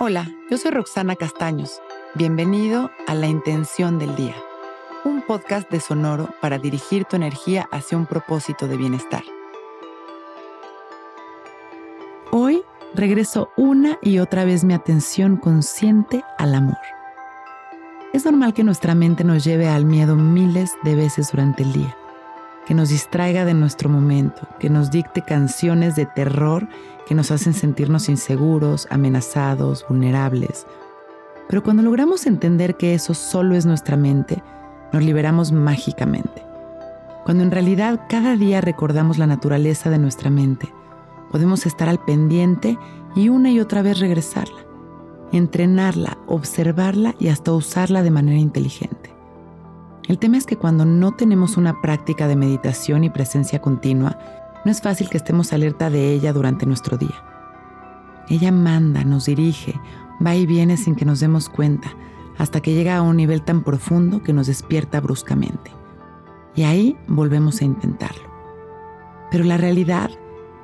Hola, yo soy Roxana Castaños. Bienvenido a La Intención del Día, un podcast de Sonoro para dirigir tu energía hacia un propósito de bienestar. Hoy regreso una y otra vez mi atención consciente al amor. Es normal que nuestra mente nos lleve al miedo miles de veces durante el día, que nos distraiga de nuestro momento, que nos dicte canciones de terror que nos hacen sentirnos inseguros, amenazados, vulnerables. Pero cuando logramos entender que eso solo es nuestra mente, nos liberamos mágicamente. Cuando en realidad cada día recordamos la naturaleza de nuestra mente, podemos estar al pendiente y una y otra vez regresarla entrenarla, observarla y hasta usarla de manera inteligente. El tema es que cuando no tenemos una práctica de meditación y presencia continua, no es fácil que estemos alerta de ella durante nuestro día. Ella manda, nos dirige, va y viene sin que nos demos cuenta, hasta que llega a un nivel tan profundo que nos despierta bruscamente. Y ahí volvemos a intentarlo. Pero la realidad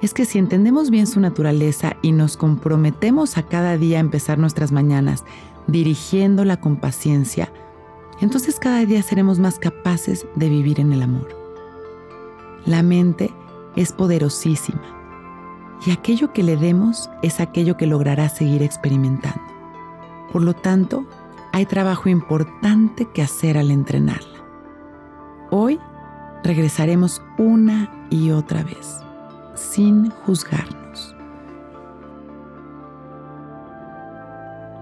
es que si entendemos bien su naturaleza y nos comprometemos a cada día a empezar nuestras mañanas dirigiéndola con paciencia, entonces cada día seremos más capaces de vivir en el amor. La mente es poderosísima y aquello que le demos es aquello que logrará seguir experimentando. Por lo tanto, hay trabajo importante que hacer al entrenarla. Hoy regresaremos una y otra vez sin juzgarnos.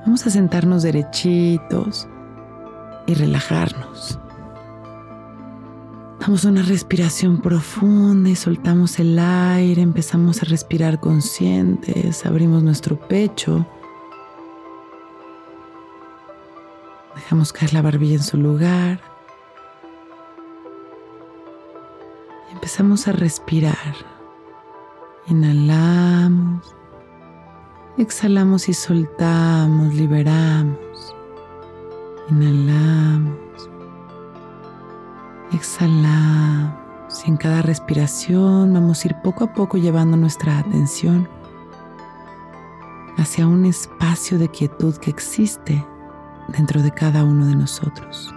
Vamos a sentarnos derechitos y relajarnos. Damos una respiración profunda y soltamos el aire, empezamos a respirar conscientes, abrimos nuestro pecho, dejamos caer la barbilla en su lugar y empezamos a respirar Inhalamos, exhalamos y soltamos, liberamos. Inhalamos, exhalamos. Y en cada respiración vamos a ir poco a poco llevando nuestra atención hacia un espacio de quietud que existe dentro de cada uno de nosotros.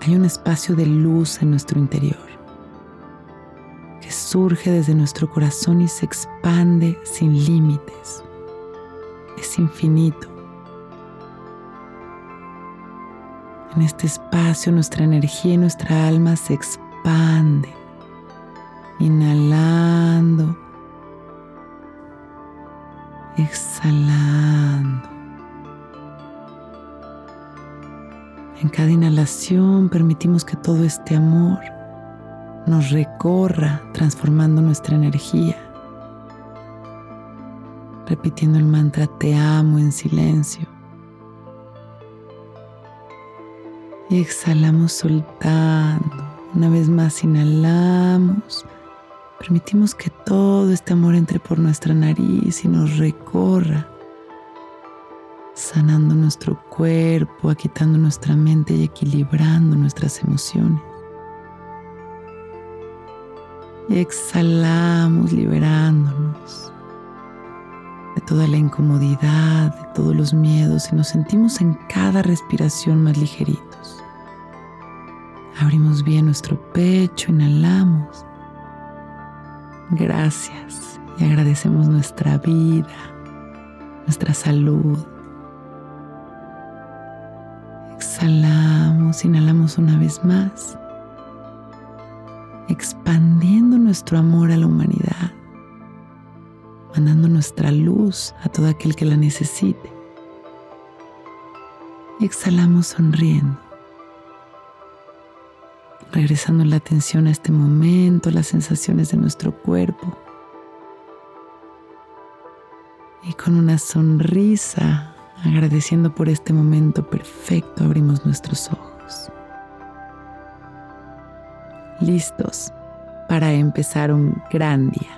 Hay un espacio de luz en nuestro interior surge desde nuestro corazón y se expande sin límites. Es infinito. En este espacio nuestra energía y nuestra alma se expande, inhalando, exhalando. En cada inhalación permitimos que todo este amor nos recorra transformando nuestra energía, repitiendo el mantra te amo en silencio. Exhalamos soltando. Una vez más inhalamos. Permitimos que todo este amor entre por nuestra nariz y nos recorra, sanando nuestro cuerpo, aquitando nuestra mente y equilibrando nuestras emociones. exhalamos liberándonos de toda la incomodidad, de todos los miedos y nos sentimos en cada respiración más ligeritos. Abrimos bien nuestro pecho, inhalamos. Gracias y agradecemos nuestra vida, nuestra salud. Exhalamos, inhalamos una vez más expandiendo nuestro amor a la humanidad, mandando nuestra luz a todo aquel que la necesite. Exhalamos sonriendo. Regresando la atención a este momento, las sensaciones de nuestro cuerpo. Y con una sonrisa, agradeciendo por este momento perfecto, abrimos nuestros ojos. Listos para empezar un gran día.